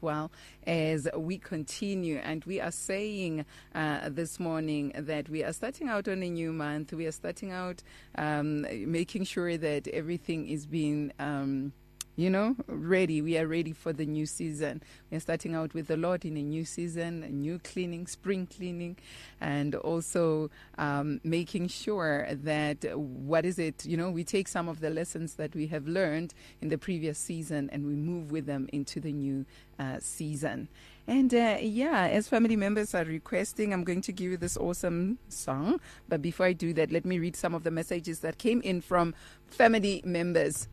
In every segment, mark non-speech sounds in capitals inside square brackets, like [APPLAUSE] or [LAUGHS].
well as we continue. And we are saying uh, this morning that we are starting out on a new month. We are starting out um, making sure that everything is being. Um, you know, ready. We are ready for the new season. We are starting out with the Lord in a new season, a new cleaning, spring cleaning, and also um, making sure that what is it, you know, we take some of the lessons that we have learned in the previous season and we move with them into the new uh, season. And uh, yeah, as family members are requesting, I'm going to give you this awesome song. But before I do that, let me read some of the messages that came in from family members.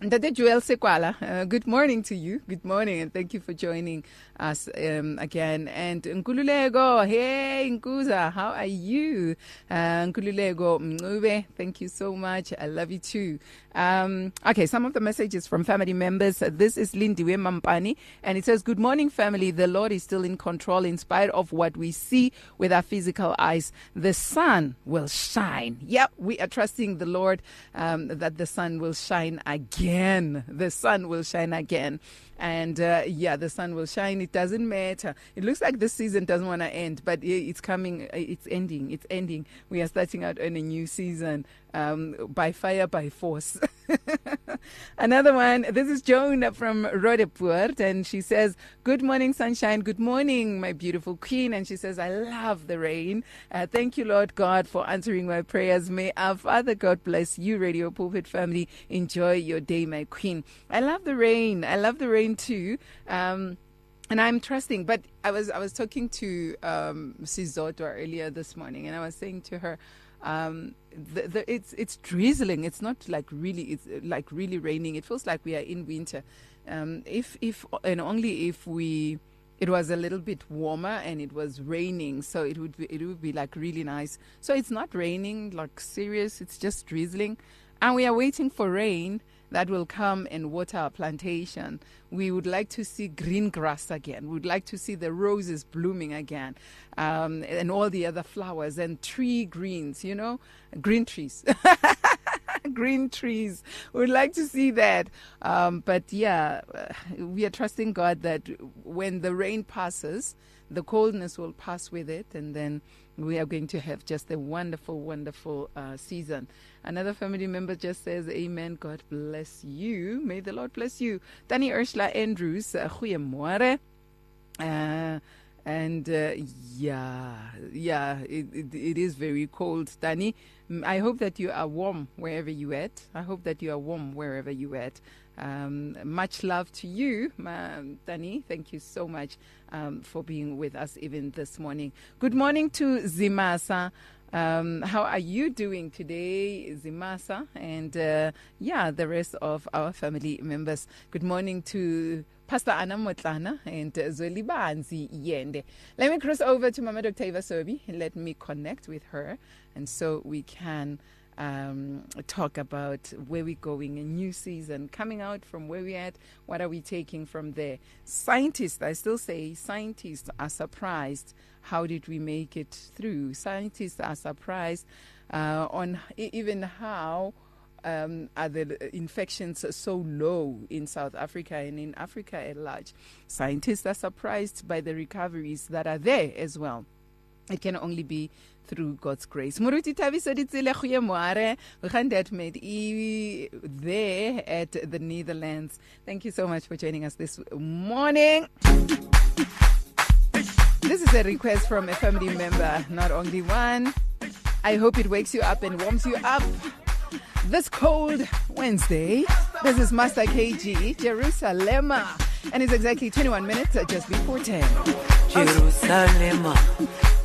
Dade Joel Sekwala, uh, good morning to you. Good morning, and thank you for joining us um, again. And Nkululeko, hey Nkuza, how are you? Uh, Nkululeko thank you so much. I love you too. Um, okay, some of the messages from family members. This is Lindiwe Mampani, and it says, Good morning, family. The Lord is still in control in spite of what we see with our physical eyes. The sun will shine. Yep, we are trusting the Lord um, that the sun will shine again. The sun will shine again. And uh, yeah, the sun will shine. It doesn't matter. It looks like this season doesn't want to end, but it's coming. It's ending. It's ending. We are starting out on a new season um, by fire, by force. [LAUGHS] Another one. This is Joan from Roodepoort, and she says, "Good morning, sunshine. Good morning, my beautiful queen." And she says, "I love the rain. Uh, thank you, Lord God, for answering my prayers. May our Father God bless you, Radio Pulpit family. Enjoy your day, my queen. I love the rain. I love the rain too." Um, and I'm trusting. But I was I was talking to um, Sizoto earlier this morning, and I was saying to her, um, the, the, it's it's drizzling. It's not like really it's like really raining. It feels like we are in winter. Um, if if and only if we it was a little bit warmer and it was raining, so it would be it would be like really nice. So it's not raining like serious. It's just drizzling, and we are waiting for rain that will come and water our plantation. We would like to see green grass again. We would like to see the roses blooming again um, and all the other flowers and tree greens, you know, green trees. [LAUGHS] green trees. We'd like to see that. Um, but yeah, we are trusting God that when the rain passes, the coldness will pass with it, and then we are going to have just a wonderful, wonderful uh, season. Another family member just says, Amen. God bless you. May the Lord bless you. Danny Ursula Andrews, uh. Uh, and uh, yeah, yeah, it, it, it is very cold, Danny. I hope that you are warm wherever you at. I hope that you are warm wherever you at. Um, much love to you, Danny. Thank you so much um, for being with us even this morning. Good morning to Zimasa. Um, how are you doing today, Zimasa? And uh, yeah, the rest of our family members. Good morning to Pastor Anna Motlana and uh, Zweli Banzi Yende. Let me cross over to Mama Dr. Eva Sobi let me connect with her. And so we can um, talk about where we're going, a new season coming out from where we're at. What are we taking from there? Scientists, I still say, scientists are surprised. How did we make it through? Scientists are surprised uh, on even how. Um, are the infections so low in South Africa and in Africa at large? Scientists are surprised by the recoveries that are there as well. It can only be through God's grace. Muruti Tabiso Ditsile Goeiemôre. We gaan u there at the Netherlands. Thank you so much for joining us this morning. This is a request from a family member, not only one. I hope it wakes you up and warms you up. This cold Wednesday, this is Master KG, Jerusalem, and it's exactly 21 minutes just before 10. Jerusalem,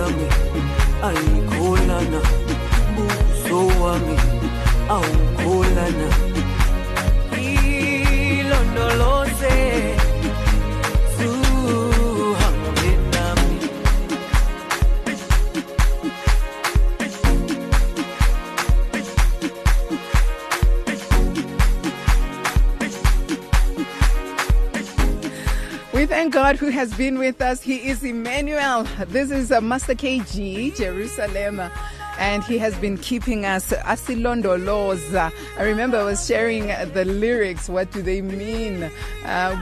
yami ayikholana buso wami awukholana ilondoloze thank God who has been with us. He is Emmanuel. This is uh, Master KG, Jerusalem. And he has been keeping us asilondo asilondoloza. I remember I was sharing the lyrics. What do they mean? Uh,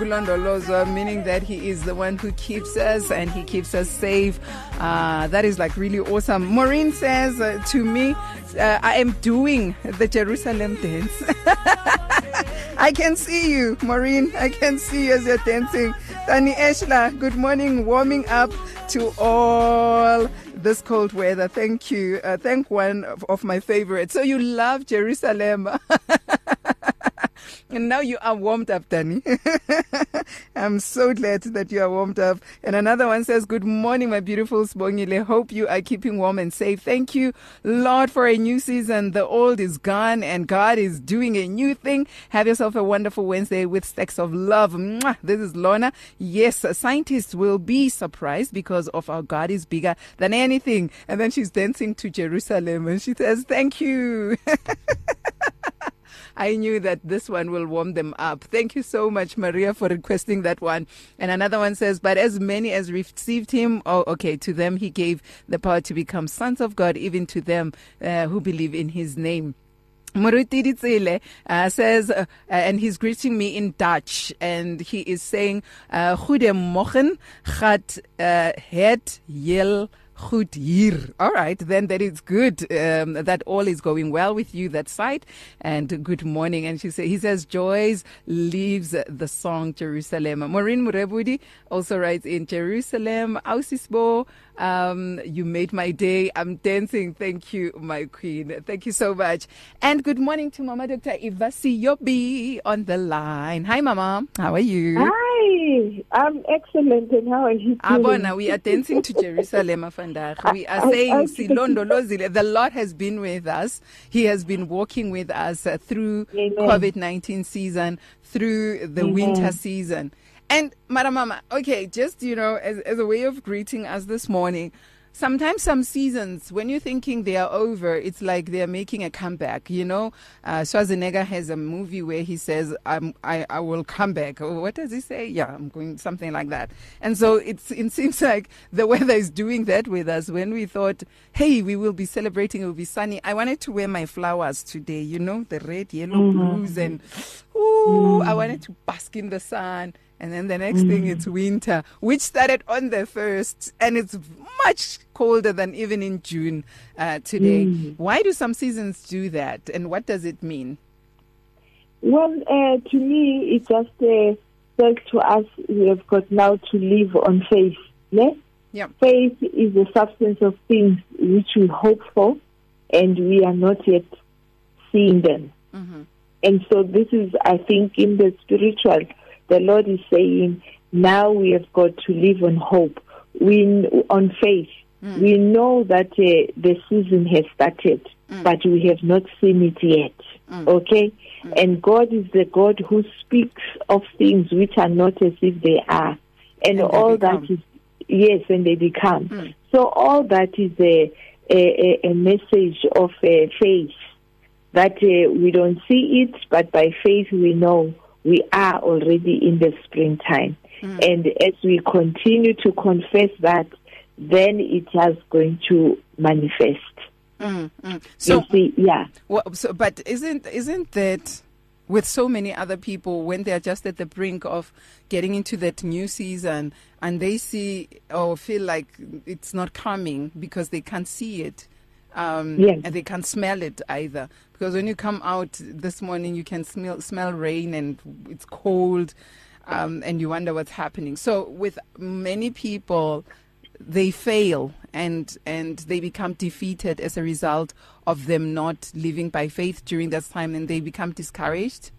meaning that he is the one who keeps us and he keeps us safe. Uh, that is like really awesome. Maureen says uh, to me, uh, I am doing the Jerusalem dance. [LAUGHS] I can see you, Maureen. I can see you as you're dancing. Tani Eshla, good morning. Warming up to all this cold weather. Thank you. Uh, thank one of, of my favorites. So you love Jerusalem. [LAUGHS] And now you are warmed up, Danny. [LAUGHS] I'm so glad that you are warmed up. And another one says, Good morning, my beautiful Sbongile. Hope you are keeping warm and safe. Thank you, Lord, for a new season. The old is gone and God is doing a new thing. Have yourself a wonderful Wednesday with stacks of love. Mwah. This is Lorna. Yes, scientists will be surprised because of our God is bigger than anything. And then she's dancing to Jerusalem and she says, Thank you. [LAUGHS] I knew that this one will warm them up. Thank you so much, Maria, for requesting that one. And another one says, But as many as received him, oh, okay, to them he gave the power to become sons of God, even to them uh, who believe in his name. Moruti Ditsile uh, says, uh, and he's greeting me in Dutch, and he is saying, uh, Goedemorgen, gaat uh, het heel goed hier. All right, then that is good. Um, that all is going well with you that side. And good morning. And she say, he says, Joyce leaves the song Jerusalem. Maureen Murebudi also writes in Jerusalem, Ausisbo. Um, you made my day. I'm dancing. Thank you, my queen. Thank you so much. And good morning to Mama Dr. Ivasi Yobi on the line. Hi, Mama. How are you? Hi, I'm excellent. And how are you doing? Abona, we are dancing to [LAUGHS] Jerusalem, Afandach. We are I- saying, I- Silondolozile. The Lord has been with us. He has been walking with us uh, through COVID 19 season, through the Amen. winter season. And, Madam Mama, okay, just, you know, as, as a way of greeting us this morning, sometimes some seasons when you're thinking they are over it's like they're making a comeback you know? Uh, schwarzenegger has a movie where he says I'm, I, I will come back. Or what does he say? Yeah i'm going something like that. And so it's it seems like the weather is doing that with us. When we thought hey we will be celebrating it will be sunny i wanted to wear my flowers today you know the red yellow Mhm. blues and ooh, i wanted to bask in the sun and then the next thing it's winter which started on the first and it's much colder than even in june uh, today Mm. why do some seasons do that and what does it mean Well, uh, to me, it just uh, says to us we have got now to live on faith. Yeah? Yeah. Faith is the substance of things which we hope for, and we are not yet seeing them. mm-hmm. And so, this is, I think, in the spiritual, the Lord is saying, now we have got to live on hope, we on faith. Mm. We know that uh, the season has started, Mm. but we have not seen it yet. Mm. Okay? And God is the God who speaks of things which are not as if they are. And, And all become. that is, yes, and they become. Mm. So all that is a, a, a- a message of uh, faith that uh, we don't see it, but by faith we know we are already in the springtime. Mm. And as we continue to confess that, then it is going to manifest. Mm, mm. so see, yeah. Well, so, but isn't isn't that with so many other people when they're just at the brink of getting into that new season and they see or feel like it's not coming because they can't see it, um, Yes. and they can't smell it either. Because when you come out this morning, you can smell smell rain and it's cold, um, and you wonder what's happening. So with many people, they fail and and they become defeated as a result of them not living by faith during that time and they become discouraged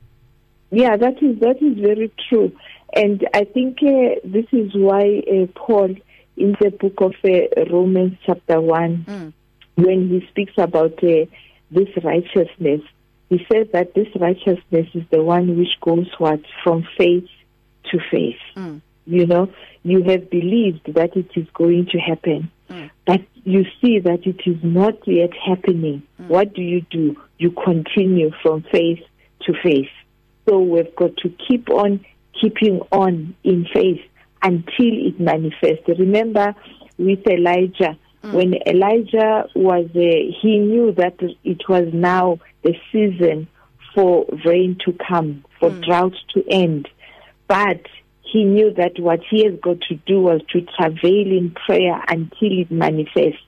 Yeah, that is that is very true, and I think uh, this is why uh, Paul, in the book of uh, Romans chapter one, mm. When he speaks about uh, this righteousness, he says that this righteousness is the one which goes what from faith to faith. Mm. You know, you have believed that it is going to happen, Mm. but you see that it is not yet happening. What do you do? You continue from faith to faith. So we've got to keep on keeping on in faith until it manifests. Remember with Elijah, when Elijah was, uh, he knew that it was now the season for rain to come, for drought to end. But he knew that what he has got to do was to travail in prayer until it manifests.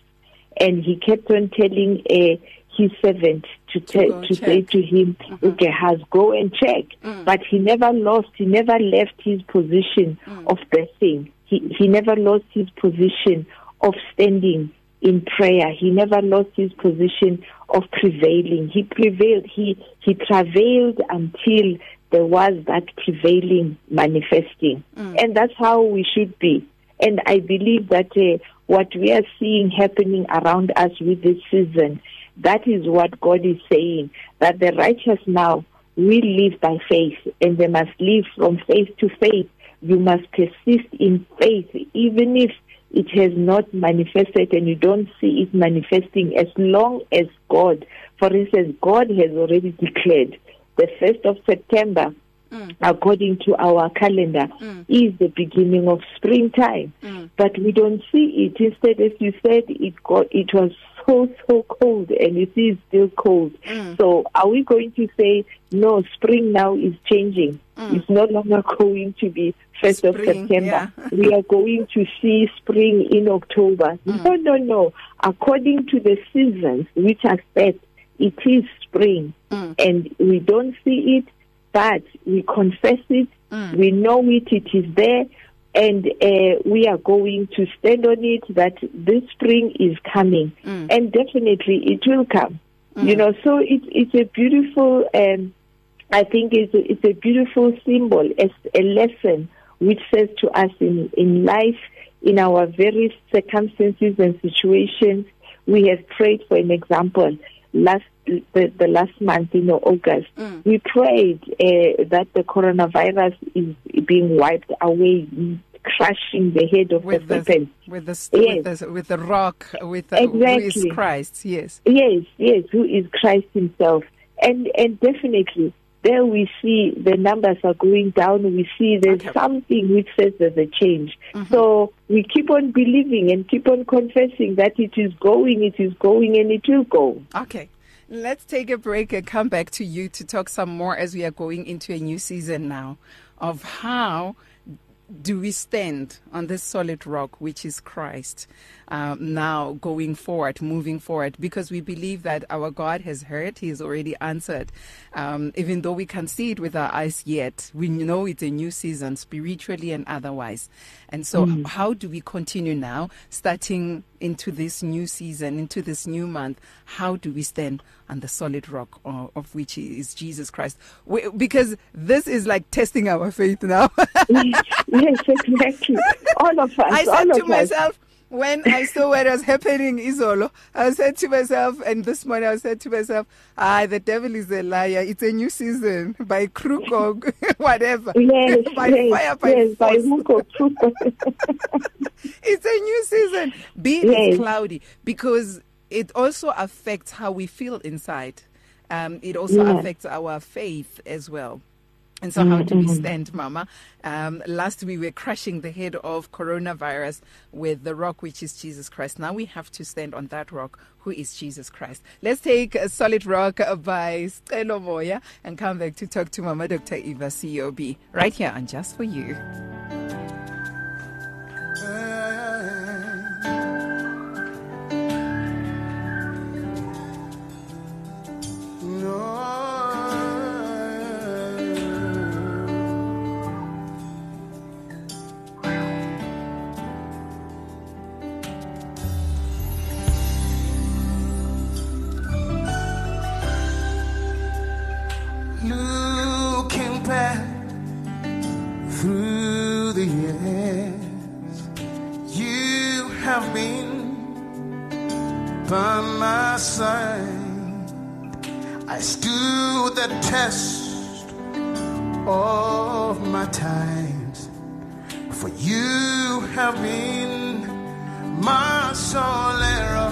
And he kept on telling uh, his servant to, te- go to say to him, okay, has go and check. But he never lost, he never left his position of blessing. He, he never lost his position of standing in prayer. He never lost his position of prevailing. He prevailed. He, he travailed until there was that prevailing manifesting. And that's how we should be. And I believe that uh, what we are seeing happening around us with this season, that is what God is saying, that the righteous now will live by faith and they must live from faith to faith. You must persist in faith, even if it has not manifested and you don't see it manifesting as long as God, for instance, God has already declared the 1st of September mm. according to our calendar, mm. is the beginning of springtime. Mm. But we don't see it. Instead, as you said, it got it was so so cold, and it is still cold. So, are we going to say no? Spring now is changing. It's no longer going to be first of September. yeah. we are going to see spring in October. Mm. No, no, no. According to the seasons which are set, it is spring, mm. and we don't see it but we confess it, mm. we know it, it is there, and uh, we are going to stand on it that this spring is coming, and definitely it will come. You know, so it, it's a beautiful, um, I think it's a, it's a beautiful symbol, as a lesson which says to us in, in life, in our various circumstances and situations, we have prayed for an example last the, the last month in August, we prayed uh, that the coronavirus is being wiped away. crushing the head of with the serpent. with the, Yes. with the with the rock with the, who is Exactly. Christ. Yes. Yes, yes, who is Christ himself. And and definitely there we see the numbers are going down. We see there's Okay. something which says there's a change. Mm-hmm. So we keep on believing and keep on confessing that it is going, it is going, and it will go. Okay. Let's take a break and come back to you to talk some more as we are going into a new season now of how do we stand on this solid rock, which is Christ, um, now going forward, moving forward, because we believe that our God has heard, He has already answered. Um, even though we can't see it with our eyes yet, we know it's a new season, spiritually and otherwise. And so, how do we continue now, starting into this new season, into this new month? How do we stand on the solid rock of, of which is Jesus Christ? We, because this is like testing our faith now. [LAUGHS] yes, exactly. All of us, I said to us. When I saw what was happening in Izolo, I said to myself, and this morning I said to myself, ah, the devil is a liar. It's a new season by crook or [LAUGHS] whatever. Yes, by yes, fire, by yes, by force. hook or crook. [LAUGHS] it's a new season. Be it Yes. cloudy because it also affects how we feel inside. Um, it also Yeah. affects our faith as well. And so, how do we stand, Mama? Um, last we were crushing the head of coronavirus with the rock, which is Jesus Christ. Now we have to stand on that rock, who is Jesus Christ. Let's take a solid rock by Stelo Moya and come back to talk to Mama Dr. Eva COB right here on Just for You. Through the years, you have been by my side. I stood the test of my times, for you have been my solero.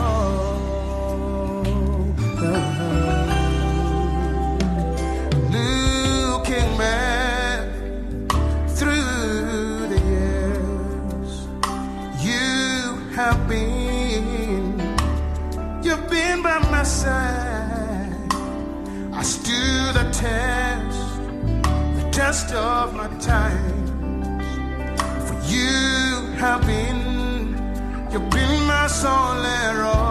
Looking back have been, you've been by my side. I stood the test, the test of my times. For you have been, you've been my solero. In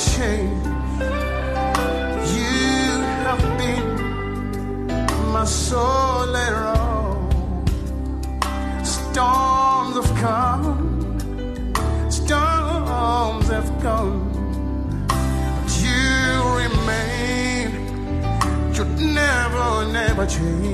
change. You have been my. Storms have come, storms have come, but you remain. You never, never change.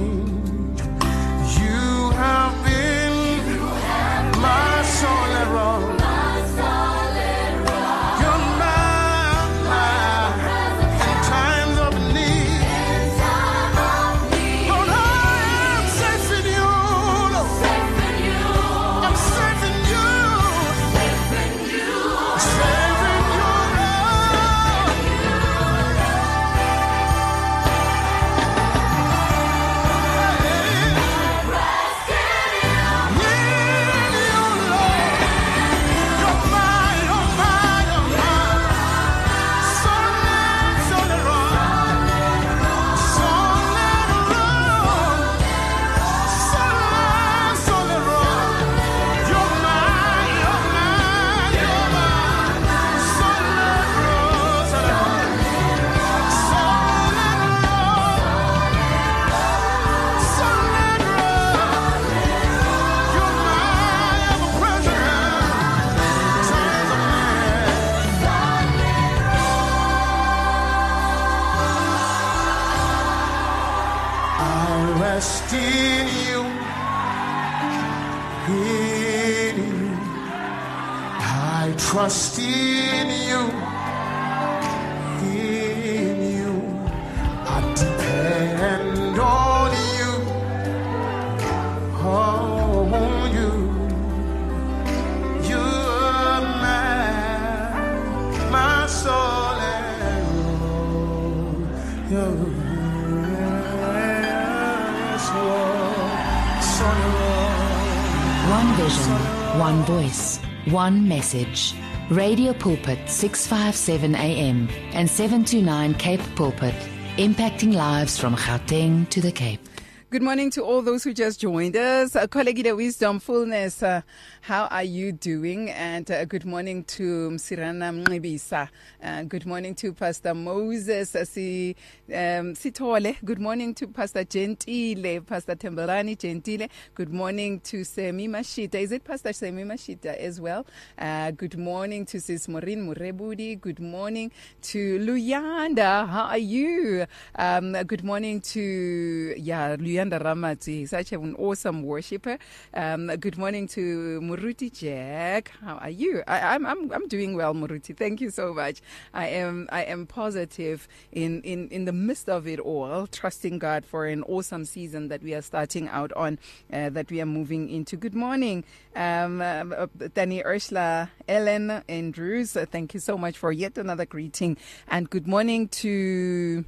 Message. Radio Pulpit 657 AM and 729 Cape Pulpit, impacting lives from Gauteng to the Cape. Good morning to all those who just joined us. Uh, Kolegile Wisdom Fullness, uh, how are you doing? And uh, good morning to Msirana Mnibisa. Uh, good morning to Pastor Moses uh, si, um, Sitole. Good morning to Pastor Gentile, Pastor Temberani Gentile. Good morning to Semi Mashita. Is it Pastor Semi Mashita as well? Uh, good morning to Sis Maureen Murebudi. Good morning to Luyanda. How are you? Um, good morning to, yeah, Luyanda Ramati, such an awesome worshiper. Um, good morning to Muruti Jack. How are you? I, I'm, I'm, I'm doing well, Muruti. Thank you so much. I am, I am positive in, in, in the midst of it all, trusting God for an awesome season that we are starting out on, uh, that we are moving into. Good morning, um, uh, Danny Ursula, Ellen Andrews. Uh, thank you so much for yet another greeting. And good morning to.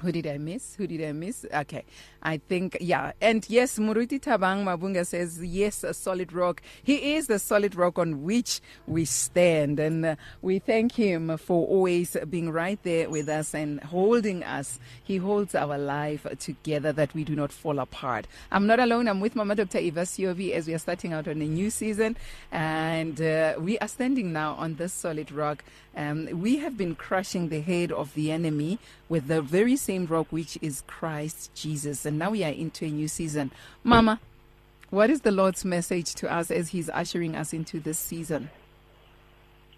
Who did I miss? Who did I miss? Okay. I think, yeah. And yes, Muruti Tabang Mabunga says, yes, a solid rock. He is the solid rock on which we stand. And uh, we thank him for always being right there with us and holding us. He holds our life together that we do not fall apart. I'm not alone. I'm with Mama Dr. Eva Siovi as we are starting out on a new season. And uh, we are standing now on this solid rock. Um, we have been crushing the head of the enemy with the very same rock, which is Christ Jesus. And now we are into a new season. Mama, what is the Lord's message to us as He's ushering us into this season?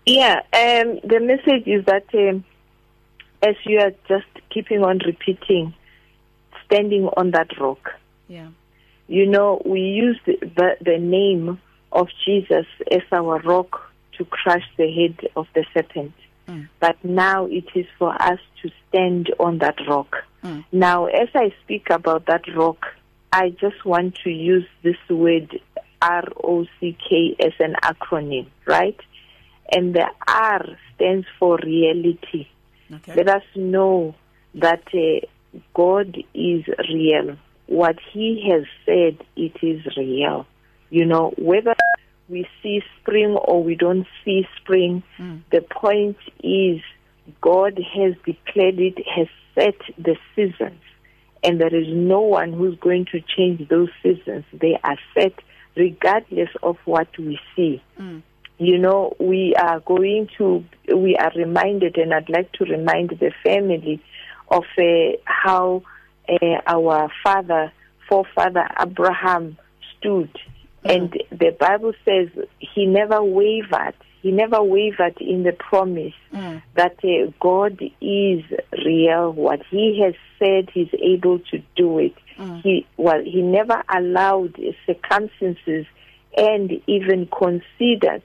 Yeah, um, the message is that um, as you are just keeping on repeating, standing on that rock, Yeah. you know, we use the, the, the name of Jesus as our rock to crush the head of the serpent. Mm. But now it is for us to stand on that rock. Mm. Now, as I speak about that rock, I just want to use this word R O C K as an acronym, right? And the R stands for reality. Okay. Let us know that uh, God is real. What He has said, it is real. You know, whether we see spring or we don't see spring, Mm. the point is God has declared it, has set the seasons, and there is no one who's going to change those seasons. They are set regardless of what we see Mm. you know, we are going to, we are reminded, and I'd like to remind the family of uh, how uh, our father, forefather Abraham stood. And the Bible says he never wavered. He never wavered in the promise Mm. that uh, God is real. What He has said, He's able to do it. He well, He never allowed circumstances and even considered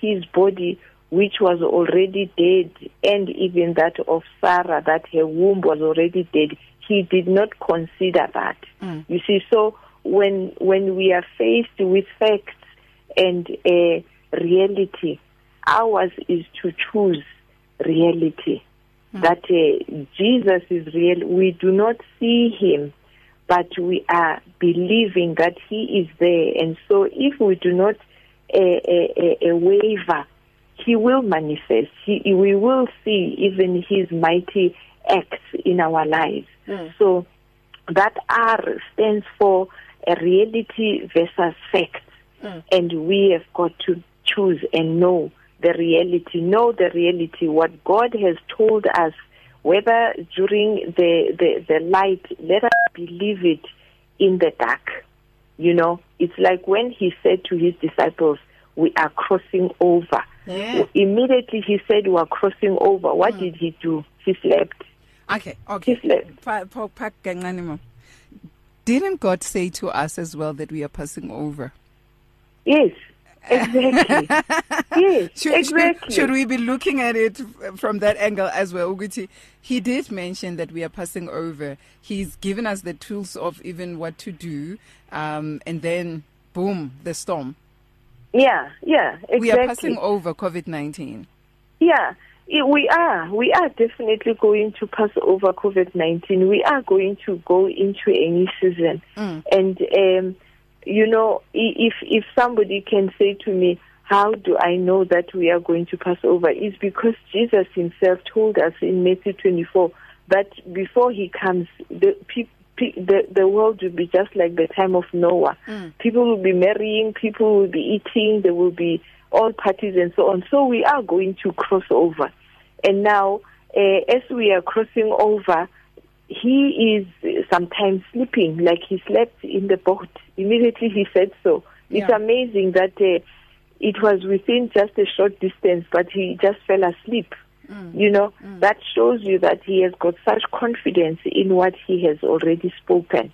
His body, which was already dead, and even that of Sarah, that her womb was already dead. He did not consider that. Mm. You see, so when when we are faced with facts and uh, reality, ours is to choose reality. That uh, Jesus is real. We do not see him, but we are believing that he is there. And so, if we do not uh, uh, uh, waver, he will manifest. He, we will see even his mighty acts in our lives. So, that R stands for reality versus fact. And we have got to choose and know the reality, know the reality, what God has told us, whether during the, the, the light, let us believe it in the dark. You know, it's like when he said to his disciples, We are crossing over. Yeah. Immediately he said, We are crossing over. What did he do? He slept. Okay, okay. He slept. Didn't God say to us as well that we are passing over? Yes. exactly. [LAUGHS] yes, Should, exactly. should, should we be looking at it from that angle as well? Uguti, he did mention that we are passing over. He's given us the tools of even what to do, um, and then boom, the storm. yeah, yeah, exactly. We are passing over COVID 19. Yeah, we are. We are definitely going to pass over COVID 19. We are going to go into a new season. Mm. And, um, you know, if, if somebody can say to me, how do I know that we are going to pass over? It's because Jesus himself told us in Matthew 24 that before he comes, the people the the world will be just like the time of Noah. Mm. People will be marrying, people will be eating, there will be all parties and so on. So we are going to cross over. And now, uh, as we are crossing over, he is sometimes sleeping, like he slept in the boat. Immediately he said so. It's amazing that uh, it was within just a short distance, but he just fell asleep. You know, that shows you that he has got such confidence in what he has already spoken.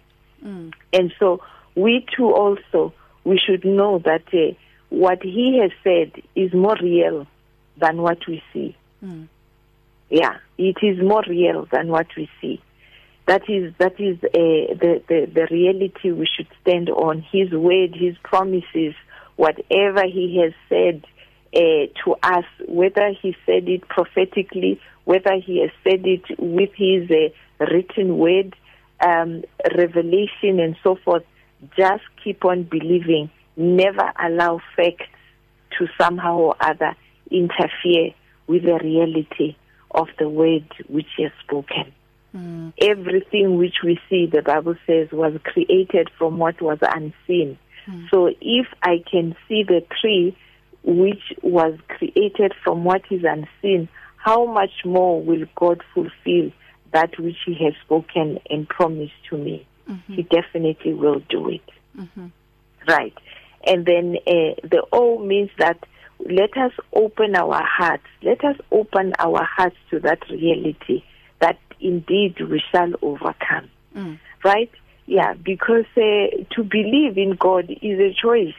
And so we too also, we should know that uh, what he has said is more real than what we see. Yeah, it is more real than what we see. That is that is uh, the, the the reality we should stand on. His word, His promises, whatever He has said uh, to us, whether He said it prophetically, whether He has said it with His uh, written word, um, revelation, and so forth. Just keep on believing. Never allow facts to somehow or other interfere with the reality of the word which he has spoken. Hmm. Everything which we see, the Bible says, was created from what was unseen. Hmm. So if I can see the tree which was created from what is unseen, how much more will God fulfill that which He has spoken and promised to me? Mm-hmm. He definitely will do it. Mm-hmm. Right. And then uh, the O means that let us open our hearts. Let us open our hearts to that reality that indeed we shall overcome. Right? Yeah, because uh, to believe in God is a choice.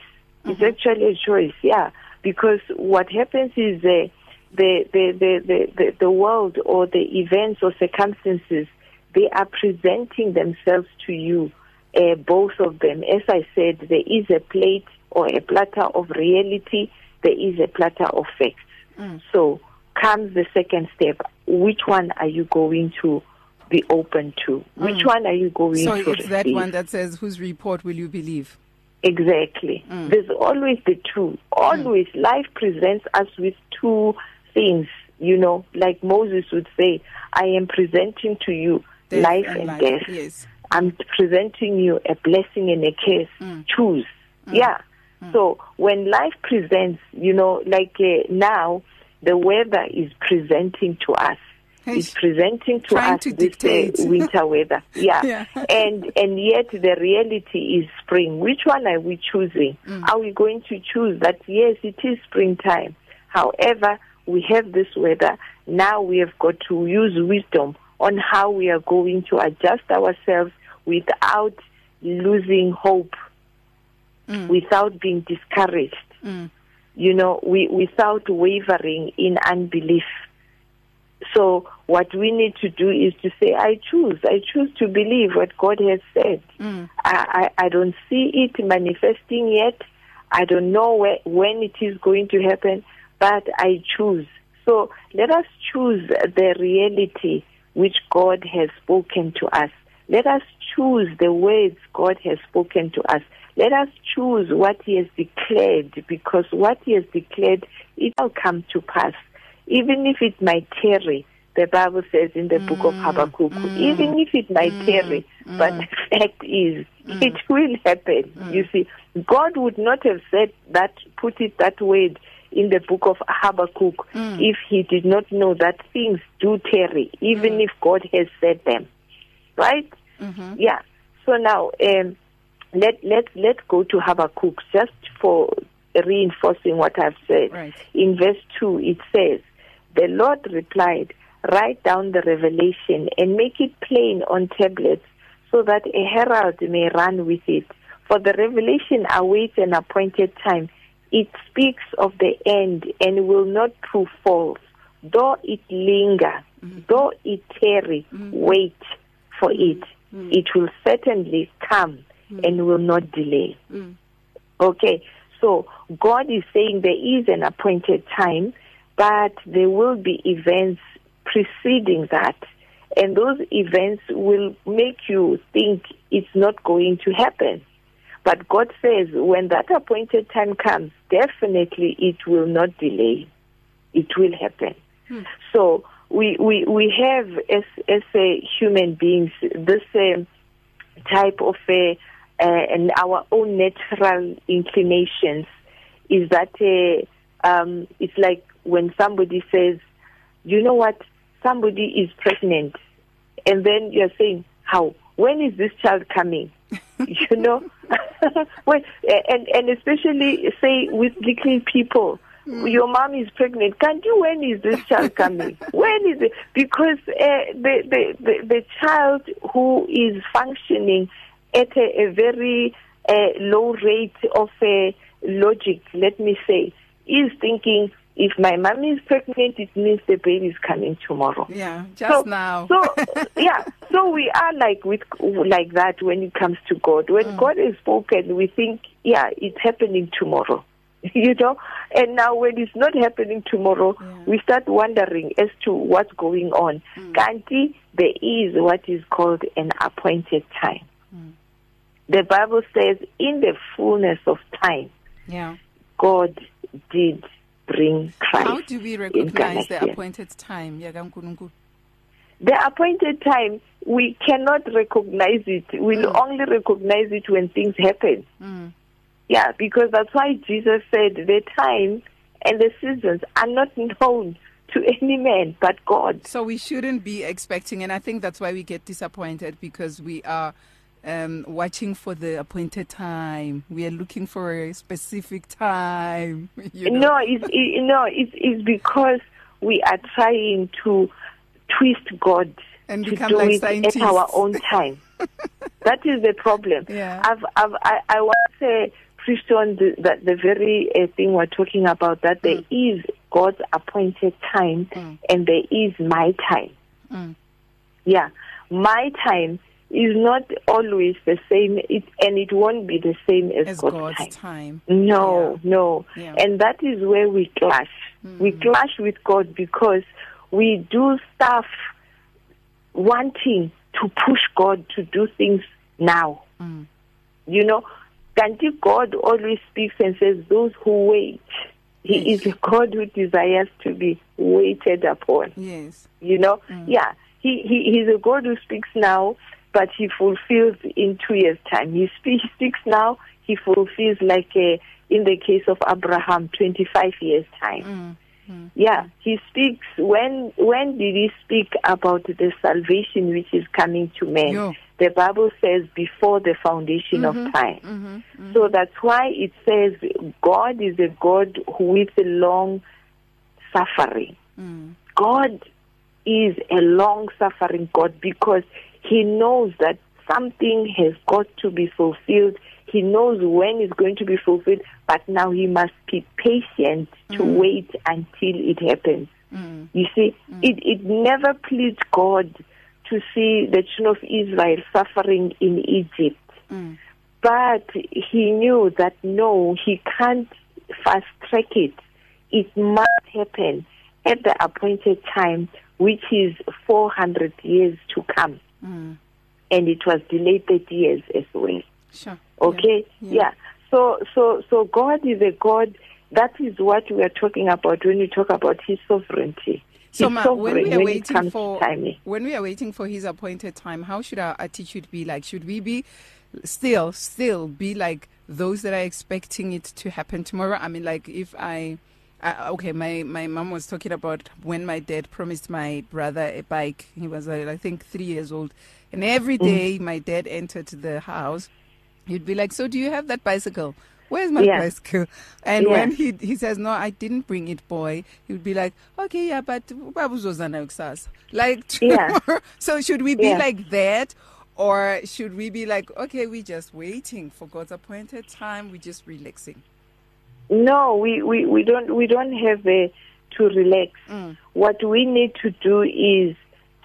It's actually a choice, yeah. Because what happens is uh, the, the, the, the, the, the world or the events or circumstances, they are presenting themselves to you, uh, both of them. As I said, there is a plate or a platter of reality, there is a platter of facts. Mm. So comes the second step. Which one are you going to be open to? Mm. Which one are you going So to So it's that one that says, Whose report will you believe? Exactly. Mm. There's always the two. Always life presents us with two things, you know, like Moses would say, I am presenting to you Death life and and, life, death. yes. I'm presenting you a blessing and a curse. Choose. Yeah. So when life presents, you know, like uh, now, the weather is presenting to us. It's presenting to us to this uh, [LAUGHS] winter weather. Yeah. Yeah. and and yet the reality is spring. Which one are we choosing? Are we going to choose that yes, it is springtime. However, we have this weather. Now we have got to use wisdom on how we are going to adjust ourselves without losing hope, mm. without being discouraged. Mm. You know, we, without wavering in unbelief. So what we need to do is to say, I choose. I choose to believe what God has said. Mm. I, I, I don't see it manifesting yet. I don't know where, when it is going to happen, but I choose. So let us choose the reality which God has spoken to us. Let us choose the words God has spoken to us. Let us choose what He has declared because what He has declared, it will come to pass. Even if it might tarry, the Bible says in the book of mm. Habakkuk, mm. even if it might mm. tarry, but the fact is, it will happen. You see, God would not have said that, put it that way in the book of Habakkuk if he did not know that things do tarry, even if God has said them. Right? Yeah. So now, um, let, let, let's go to Habakkuk just for reinforcing what I've said. Right. In verse 2, it says, The Lord replied, Write down the revelation and make it plain on tablets so that a herald may run with it. For the revelation awaits an appointed time. it speaks of the end and will not prove false. Though it linger, mm-hmm. though it tarry, mm-hmm. wait for it. Mm-hmm. It will certainly come mm. and will not delay. Mm. Okay, so God is saying there is an appointed time, but there will be events preceding that. And those events will make you think it's not going to happen. But God says when that appointed time comes, definitely it will not delay. It will happen. Hmm. So we, we, we have as, as human beings this uh, type of a, uh, and our own natural inclinations is that uh, um, it's like when somebody says, you know what, somebody is pregnant, and then you're saying, how? When is this child coming? [LAUGHS] you know, [LAUGHS] well, and and especially say with little people. Mm. Your mom is pregnant. Can't you? When is this child coming? [LAUGHS] when is it? Because uh, the, the the the child who is functioning at a, a very uh, low rate of uh, logic, let me say, is thinking if my mom is pregnant, it means the baby is coming tomorrow. Yeah, just so, now. so [LAUGHS] yeah, so we are like with like that when it comes to God. When mm. God is spoken, we think, yeah, it's happening tomorrow. [LAUGHS] you know, and now when it's not happening tomorrow, yeah. we start wondering as to what's going on. Mm. Kanti, there is what is called an appointed time. Mm. The Bible says, in the fullness of time, yeah. God did bring Christ. How do we recognize the appointed time? The appointed time, we cannot recognize it. We'll mm. only recognize it when things happen. Yeah, because that's why Jesus said the time and the seasons are not [LAUGHS] known to any man but God. So we shouldn't be expecting, and I think that's why we get disappointed because we are um, watching for the appointed time. We are looking for a specific time. [LAUGHS] You know? No, it's it, no, it's, it's because we are trying to twist God and to become do like it scientists. at our own time. [LAUGHS] that is the problem. Yeah. I've, I've, I, I want to say, preached on the, that the very uh, thing we're talking about that mm. there is God's appointed time mm. and there is my time. Mm. Yeah, my time is not always the same, it, and it won't be the same as, as God's, God's time. time. No, yeah. no, yeah. and that is where we clash. Mm. We clash with God because we do stuff wanting to push God to do things now. Mm. You know, Kanti God always speaks and says, Those who wait. He yes. is a God who desires to be waited upon. Yes. You know? Mm. Yeah. He, he he's a God who speaks now but he fulfills in two years' time. He speaks now, he fulfills like a, in the case of Abraham, 25 years' time. Mm. Mm. Yeah, he speaks. When when did he speak about the salvation which is coming to men? Yo. The Bible says before the foundation mm-hmm. of time. Mm-hmm. Mm-hmm. So that's why it says God is a God with a long suffering. Mm. God is a long suffering God because he knows that something has got to be fulfilled. He knows when it's going to be fulfilled, but now he must be patient to Mm. wait until it happens. Mm. You see, it, it never pleased God to see the children of Israel suffering in Egypt. Mm. But he knew that no, he can't fast track it. It must happen at the appointed time, which is 400 years to come. Mm. And it was delayed 30 years as well. Sure. Okay? Yeah. Yeah. So, so, so God is a God. That is what we are talking about when we talk about His sovereignty. So, ma, sovereign when we are when waiting for when we are waiting for His appointed time, how should our attitude be like? Should we be still, still be like those that are expecting it to happen tomorrow? I mean, like if I. Uh, okay, my, my mom was talking about when my dad promised my brother a bike. He was, uh, I think, three years old. And every day Mm. my dad entered the house, he'd be like, So, do you have that bicycle? Where's my Yeah. bicycle? And Yeah. when he he says, No, I didn't bring it, boy, he would be like, Okay, yeah, but babuzozana kusasa." Like, [LAUGHS] Yeah. so should we be Yeah. like that? Or should we be like, okay, we're just waiting for God's appointed time, we're just relaxing? No, we, we, we don't we don't have a, to relax. Mm. What we need to do is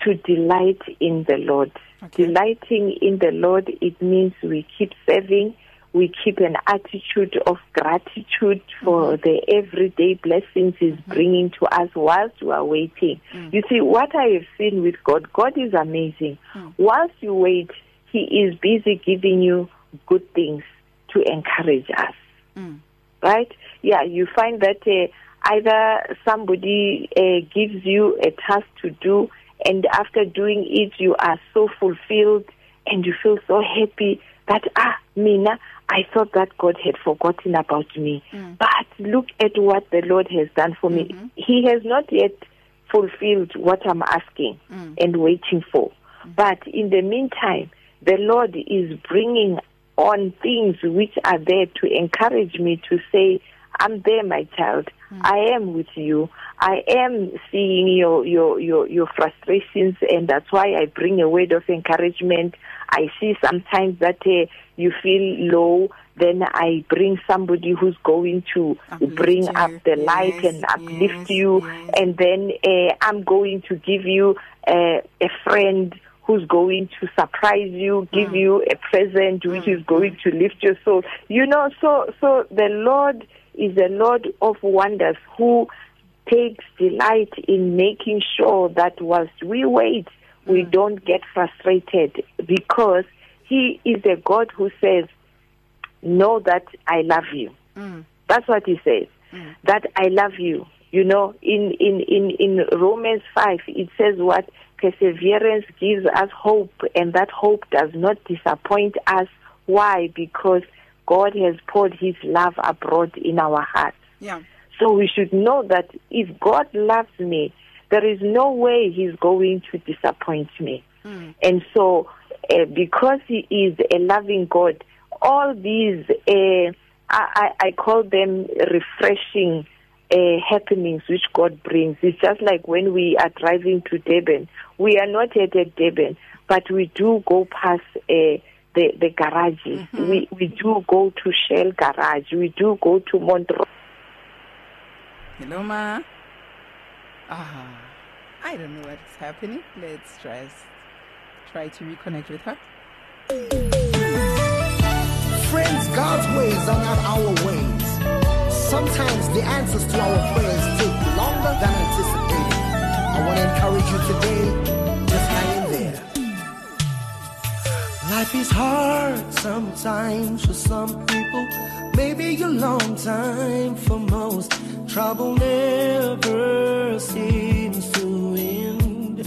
to delight in the Lord. Okay. Delighting in the Lord it means we keep serving, we keep an attitude of gratitude for Mm-hmm. the everyday blessings He's bringing to us whilst we are waiting. Mm. You see, what I have seen with God, God is amazing. Mm. Whilst you wait, He is busy giving you good things to encourage us Mm. right? Yeah, you find that uh, either somebody uh, gives you a task to do, and after doing it, you are so fulfilled and you feel so happy that, ah, Mina, I thought that God had forgotten about me. Mm. But look at what the Lord has done for me. Mm-hmm. He has not yet fulfilled what I'm asking mm. and waiting for. Mm. But in the meantime, the Lord is bringing on things which are there to encourage me to say, I'm there, my child. I am with you. I am seeing your, your, your, your frustrations, and that's why I bring a word of encouragement. I see sometimes that uh, you feel low, then I bring somebody who's going to Uplift bring you. up the light and uplift yes, you, yes. and then uh, I'm going to give you uh, a friend who's going to surprise you, give Mm. you a present which is going to lift your soul. You know, so so the Lord is a Lord of wonders who takes delight in making sure that whilst we wait, we Mm. don't get frustrated because He is a God who says, Know that I love you. Mm. That's what he says. That I love you. You know, in, in, in, in Romans 5, it says what? Perseverance gives us hope, and that hope does not disappoint us. Why? Because God has poured his love abroad in our hearts. Yeah. So we should know that if God loves me, there is no way he's going to disappoint me. And so, uh, because he is a loving God, all these, uh, I, I, call them refreshing uh, happenings which God brings. It's just like when we are driving to Durban. We are not yet at Durban, but we do go past uh, the, the garages. We, we do go to Shell Garage. We do go to Montreux. Hello, Ma. Ah, I don't know what is happening. Let's try try to reconnect with her. Friends, God's ways are not our ways. Sometimes the answers to our prayers take longer than anticipated. I want to encourage you today, Life is hard sometimes for some people, maybe a long time for most. Trouble never seems to end.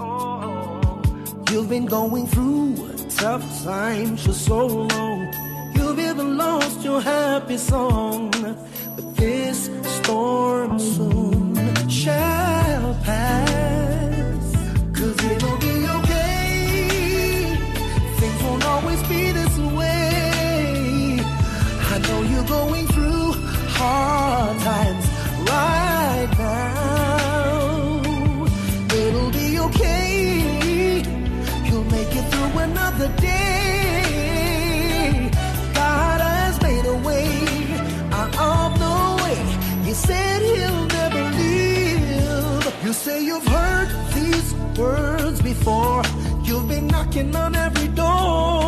Oh, You've been going through tough times for so long. You've even lost your happy song. But this storm soon shall pass. Going through hard times right now. It'll be okay. You'll make it through another day. God has made a way out of no way. He said he'll never leave. You say you've heard these words before. You've been knocking on every door.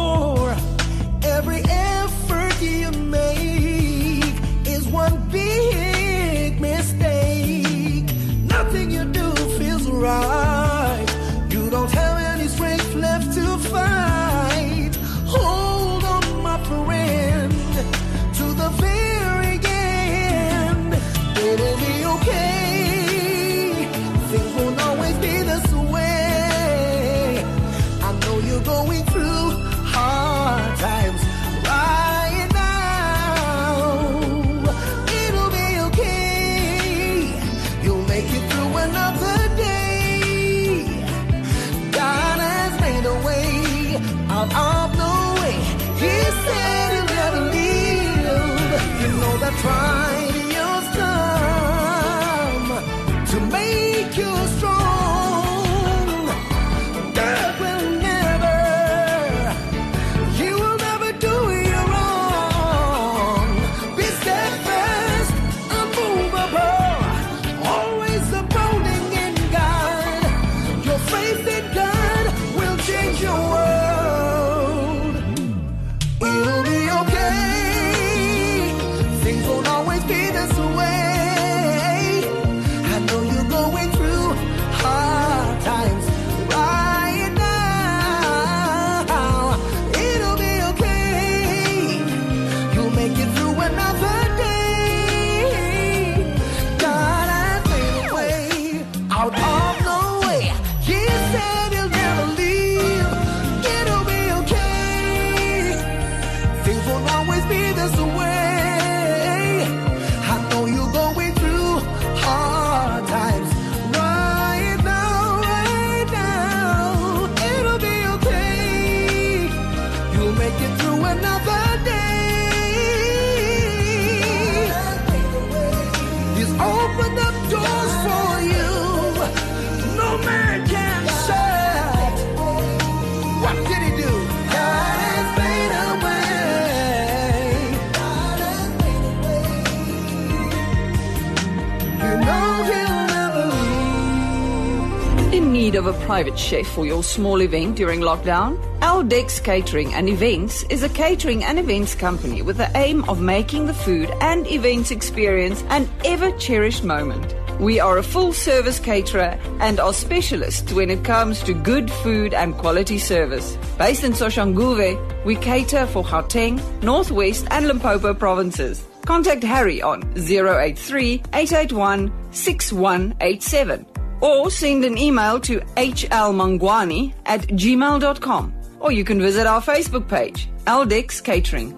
A private chef for your small event during lockdown? Aldex Catering and Events is a catering and events company with the aim of making the food and events experience an ever cherished moment. We are a full service caterer and are specialists when it comes to good food and quality service. Based in Soshanguve, we cater for Gauteng, Northwest and Limpopo provinces. Contact Harry on 083 881 6187 or send an email to hlmangwani at gmail.com or you can visit our Facebook page, Aldex Catering.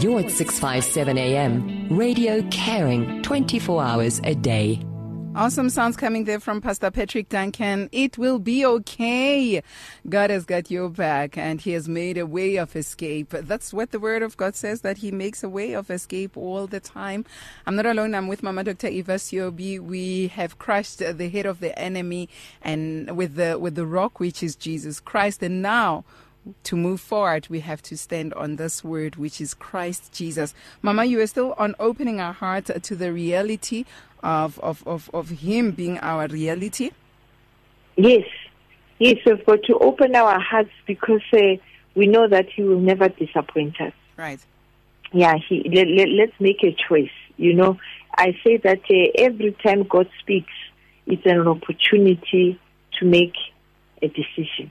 You're at 657 AM, radio caring 24 hours a day. Awesome sounds coming there from Pastor Patrick Duncan. It will be okay. God has got your back and he has made a way of escape. That's what the word of God says that he makes a way of escape all the time. I'm not alone. I'm with Mama Dr. Eva Siobi. We have crushed the head of the enemy and with the with the rock which is Jesus Christ and now to move forward, we have to stand on this word, which is Christ Jesus. Mama, you are still on opening our hearts to the reality of, of, of, of Him being our reality. Yes, yes, we've got to open our hearts because uh, we know that He will never disappoint us. Right. Yeah, he, let, let, let's make a choice. You know, I say that uh, every time God speaks, it's an opportunity to make a decision.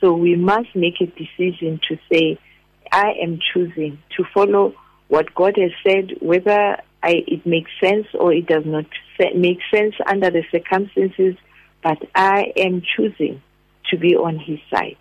So we must make a decision to say, I am choosing to follow what God has said, whether I, it makes sense or it does not make sense under the circumstances, but I am choosing to be on His side.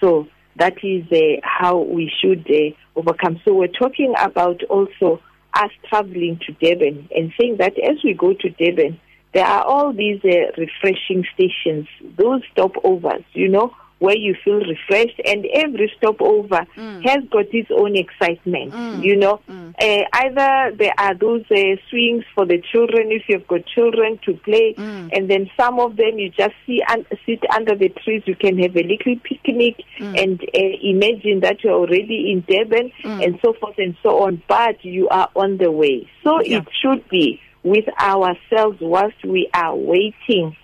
So that is uh, how we should uh, overcome. So we're talking about also us traveling to Durban and saying that as we go to Durban, there are all these uh, refreshing stations, those stopovers, you know, where you feel refreshed and every stopover mm. has got its own excitement mm. you know mm. uh, either there are those uh, swings for the children if you've got children to play Mm. and then some of them you just see un- sit under the trees you can have a little picnic Mm. and uh, imagine that you're already in Durban Mm. and so forth and so on but you are on the way so Yeah. it should be with ourselves whilst we are waiting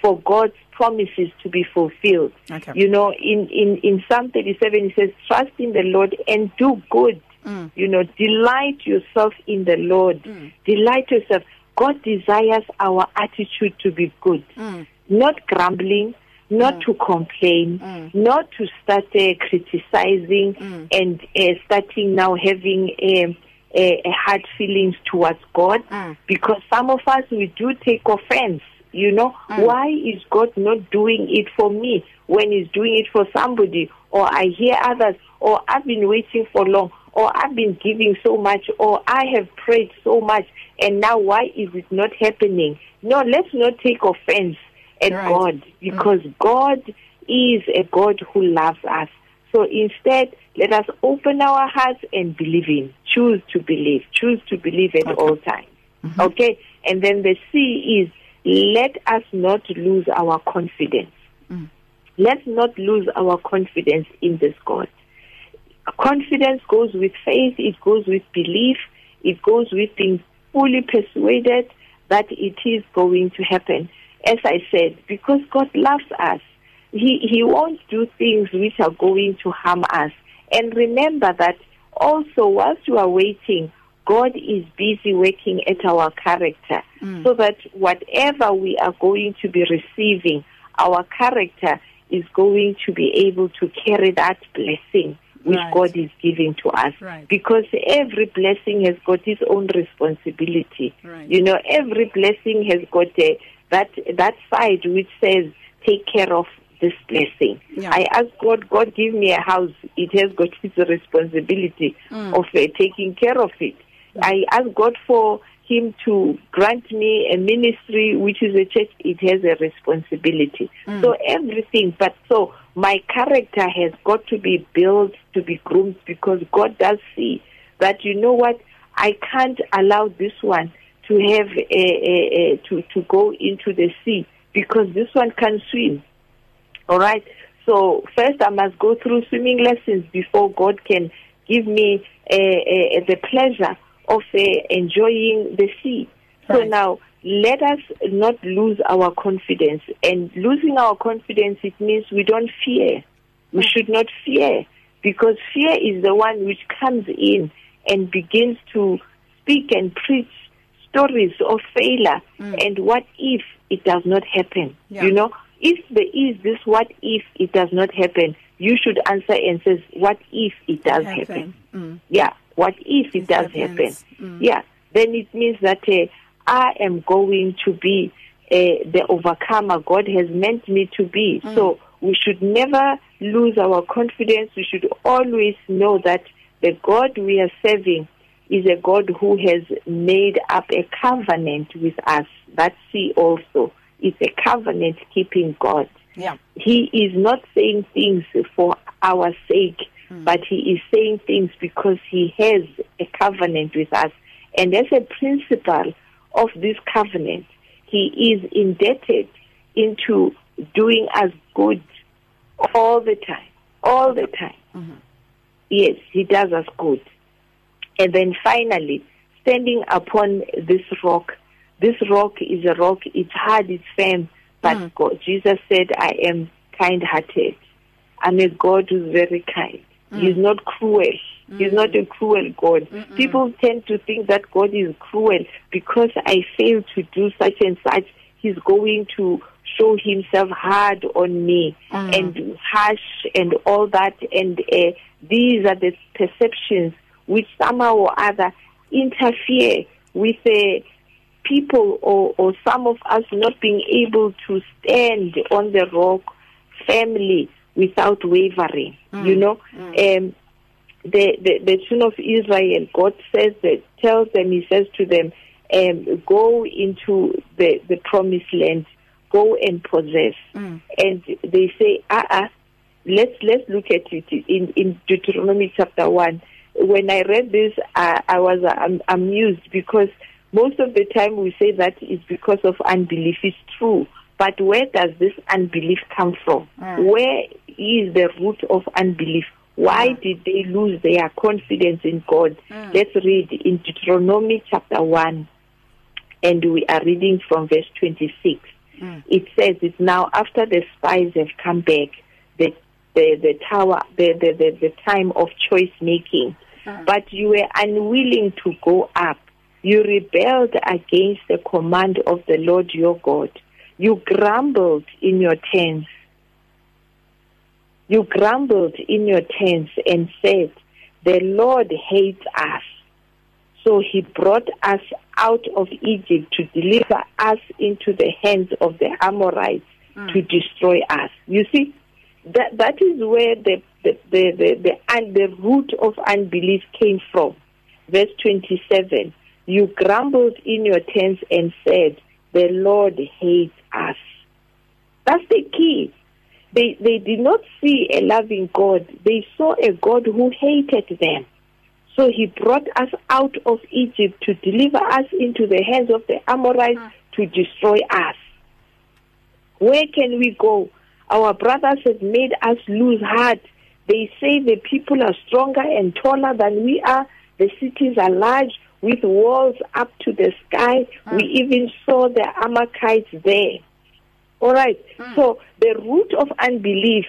for God's promises to be fulfilled. Okay. You know, in, in, in Psalm 37, it says, Trust in the Lord and do good. Mm. You know, delight yourself in the Lord. Delight yourself. God desires our attitude to be good, Mm. not grumbling, not to complain, Mm. not to start uh, criticizing Mm. and uh, starting now having um, uh, hard feelings towards God Mm. because some of us we do take offense you know Mm. why is god not doing it for me when he's doing it for somebody? Or i hear others or i've been waiting for long or i've been giving so much or i have prayed so much and now why is it not happening? No let's not take offense at Right. god because god is a god who loves us. So instead let us open our hearts and believe in choose to believe. Choose to believe at all times. Okay? And then the C is let us not lose our confidence. Mm. Let's not lose our confidence in this God. Confidence goes with faith, it goes with belief, it goes with being fully persuaded that it is going to happen. As I said, because God loves us, He, he won't do things which are going to harm us. And remember that also, whilst you are waiting, God is busy working at our character so that whatever we are going to be receiving, our character is going to be able to carry that blessing which Right. God is giving to us. Right. Because every blessing has got its own responsibility. Right. You know, every blessing has got a, that that side which says, take care of this blessing. Yeah. I ask God, God give me a house. It has got its responsibility Mm. of uh, taking care of it. I ask God for Him to grant me a ministry, which is a church. It has a responsibility. Mm. So everything, but so my character has got to be built, to be groomed, because God does see that you know what I can't allow this one to have a, a, a to to go into the sea because this one can swim. All right. So first, I must go through swimming lessons before God can give me uh, uh, the pleasure of uh, enjoying the sea. So now, let us not lose our confidence. And losing our confidence, it means we don't fear. We should not fear because fear is the one which comes in and begins to speak and preach stories of failure. And what if it does not happen? Yeah. You know, if there is this what if it does not happen, you should answer and says, what if it does happen? Happen. Mm. Yeah. What if it It does happens. happen? Yeah. Then it means that uh, I am going to be uh, the overcomer God has meant me to be. So we should never lose our confidence. We should always know that the God we are serving is a God who has made up a covenant with us. That's see also. is a covenant keeping God Yeah. he is not saying things for our sake, Mm. but he is saying things because he has a covenant with us. And as a principle of this covenant, he is indebted into doing us good all the time. All the time. Mm-hmm. Yes, he does us good. And then finally, standing upon this rock. This rock is a rock, it's hard, it's firm, but mm. God, Jesus said, I am kind hearted. I'm a God who's very kind. He's not cruel. He's not a cruel God. People tend to think that God is cruel because I fail to do such and such. He's going to show himself hard on me and harsh and all that. And uh, these are the perceptions which somehow or other interfere with uh, people or, or some of us not being able to stand on the rock firmly without wavering. You know, um, the, the the children of Israel, God says that tells them, He says to them, um, go into the the promised land, go and possess. And they say, uh uh let's let's look at it in in Deuteronomy chapter one. When I read this, I, I was uh, amused because most of the time we say that is because of unbelief. It's true, but where does this unbelief come from? Mm. Where is the root of unbelief? Why mm. did they lose their confidence in God? Mm. Let's read in Deuteronomy chapter 1, and we are reading from verse 26. It says, It's now after the spies have come back, the, the, the, tower, the, the, the, the time of choice making, but you were unwilling to go up. You rebelled against the command of the Lord your God. You grumbled in your tents. You grumbled in your tents and said, The Lord hates us. So he brought us out of Egypt to deliver us into the hands of the Amorites mm. to destroy us. You see, that that is where the the the the, the, and the root of unbelief came from. Verse twenty seven. You grumbled in your tents and said, The Lord hates us. That's the key. They they did not see a loving God. They saw a God who hated them. So he brought us out of Egypt to deliver us into the hands of the Amorites ah. to destroy us. Where can we go? Our brothers have made us lose heart. They say the people are stronger and taller than we are. The cities are large with walls up to the sky. Hmm. We even saw the Amalekites there. All right. Hmm. So the root of unbelief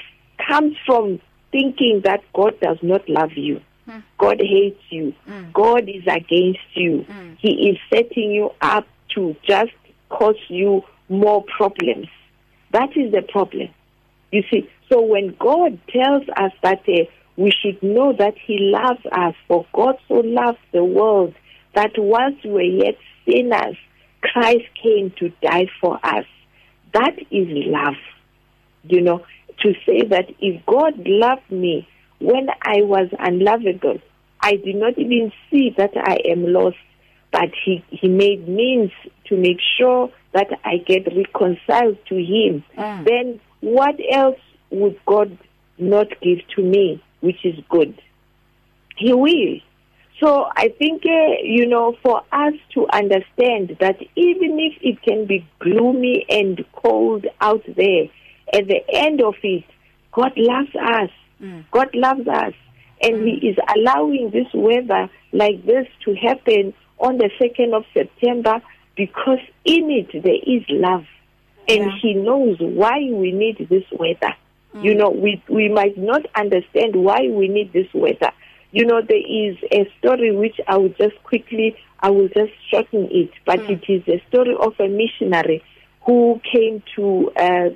comes from thinking that God does not love you. Hmm. God hates you. God is against you. He is setting you up to just cause you more problems. That is the problem. You see, so when God tells us that uh, we should know that He loves us, for God so loved the world that whilst we were yet sinners, Christ came to die for us. That is love. You know, to say that if God loved me when I was unlovable, I did not even see that I am lost, but He, he made means to make sure that I get reconciled to Him. Mm. Then what else would God not give to me, which is good? He will. So I think, uh, you know, for us to understand that even if it can be gloomy and cold out there, at the end of it, God loves us. Mm. God loves us. And mm. He is allowing this weather like this to happen on the 2nd of September because in it there is love. And Yeah. he knows why we need this weather. You mm. know, we we might not understand why we need this weather. You know, there is a story which I will just quickly, I will just shorten it, but it is a story of a missionary who came to uh,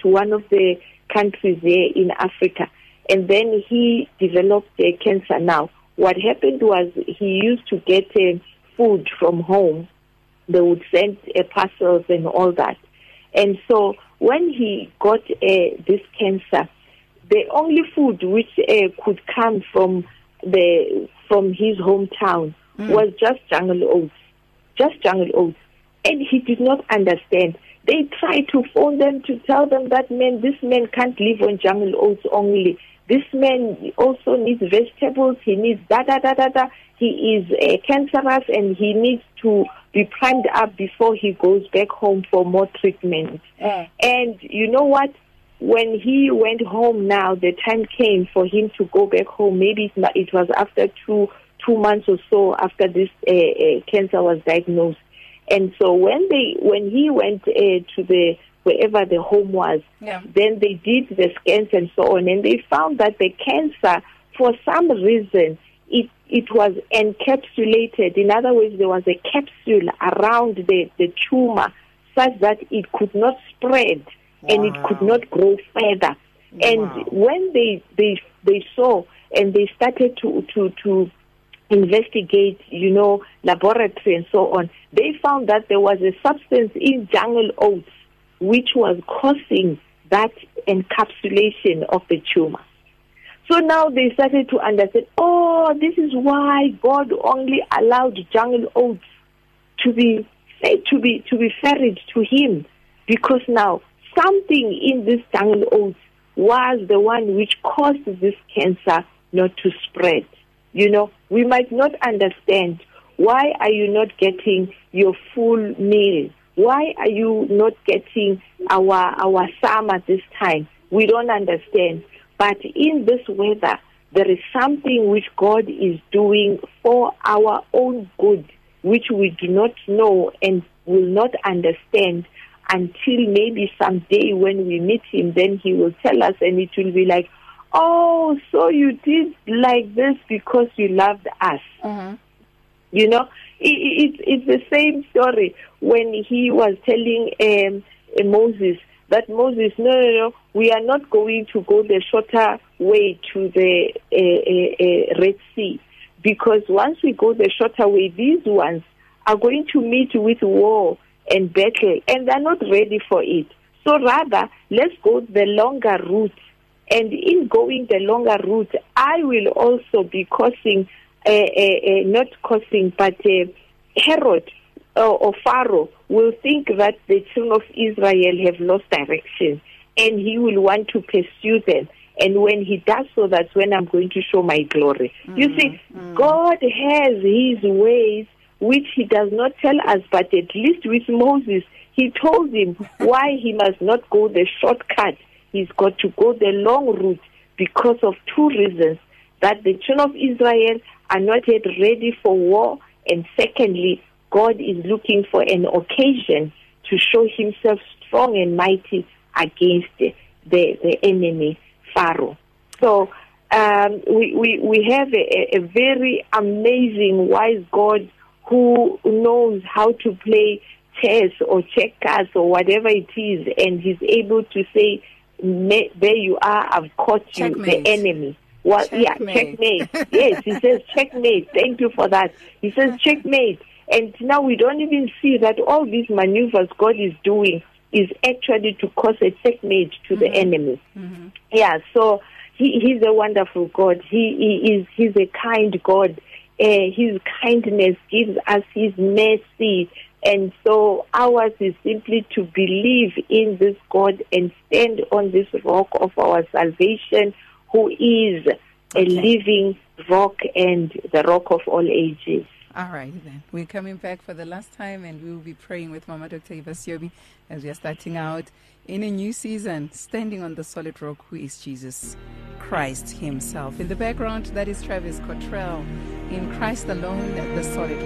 to one of the countries there in Africa, and then he developed uh, cancer. Now, what happened was he used to get uh, food from home. They would send uh, parcels and all that. And so when he got uh, this cancer, the only food which uh, could come from the from his hometown was just jungle oats, just jungle oats, and he did not understand. They tried to phone them to tell them that man, this man can't live on jungle oats only. This man also needs vegetables. He needs da da da da da. He is uh, cancerous and he needs to be primed up before he goes back home for more treatment. And you know what? When he went home now, the time came for him to go back home. Maybe it was after two two months or so after this uh, uh, cancer was diagnosed. And so when they when he went uh, to the wherever the home was, Yeah. then they did the scans and so on, and they found that the cancer, for some reason, it it was encapsulated. In other words, there was a capsule around the the tumor, such that it could not spread and it could not grow further. And when they they they saw and they started to to to investigate, you know, laboratory and so on, they found that there was a substance in jungle oats which was causing that encapsulation of the tumor. So now they started to understand, oh, this is why God only allowed jungle oats to be to be to be ferried to him because now something in this jungle oats was the one which caused this cancer not to spread. You know, we might not understand why are you not getting your full meal? Why are you not getting our our summer this time? We don't understand. But in this weather, there is something which God is doing for our own good, which we do not know and will not understand until maybe someday when we meet Him, then He will tell us, and it will be like, Oh, so you did like this because you loved us. You know, it, it, it's the same story when he was telling um, uh, Moses that Moses, no, no, no, we are not going to go the shorter way to the uh, uh, uh, Red Sea because once we go the shorter way, these ones are going to meet with war and battle, and they're not ready for it. So rather, let's go the longer route. And in going the longer route, I will also be causing, uh, uh, uh, not causing, but uh, Herod uh, or Pharaoh will think that the children of Israel have lost direction and he will want to pursue them. And when he does so, that's when I'm going to show my glory. You see, God has his ways which he does not tell us, but at least with Moses, he told him [LAUGHS] why he must not go the shortcut. He's got to go the long route because of two reasons that the children of Israel are not yet ready for war, and secondly, God is looking for an occasion to show himself strong and mighty against the, the, enemy, Pharaoh. So um, we, we, we have a, a very amazing, wise God who knows how to play chess or checkers or whatever it is, and he's able to say, "There you are, I've caught you, Checkmate. the enemy." Well, yeah, Checkmate. checkmate. yes, he says [LAUGHS] checkmate. Thank you for that. He says checkmate, and now we don't even see that all these maneuvers God is doing is actually to cause a checkmate to the mm-hmm. enemy. Mm-hmm. Yeah, so he, he's a wonderful God. He, he is he's a kind God. Uh, his kindness gives us his mercy. And so ours is simply to believe in this God and stand on this rock of our salvation, who is a living rock and the rock of all ages. All right, then. We're coming back for the last time and we will be praying with Mama Dr. Eva Siobi as we are starting out in a new season, standing on the solid rock who is Jesus Christ Himself. In the background, that is Travis Cottrell. In Christ alone, the solid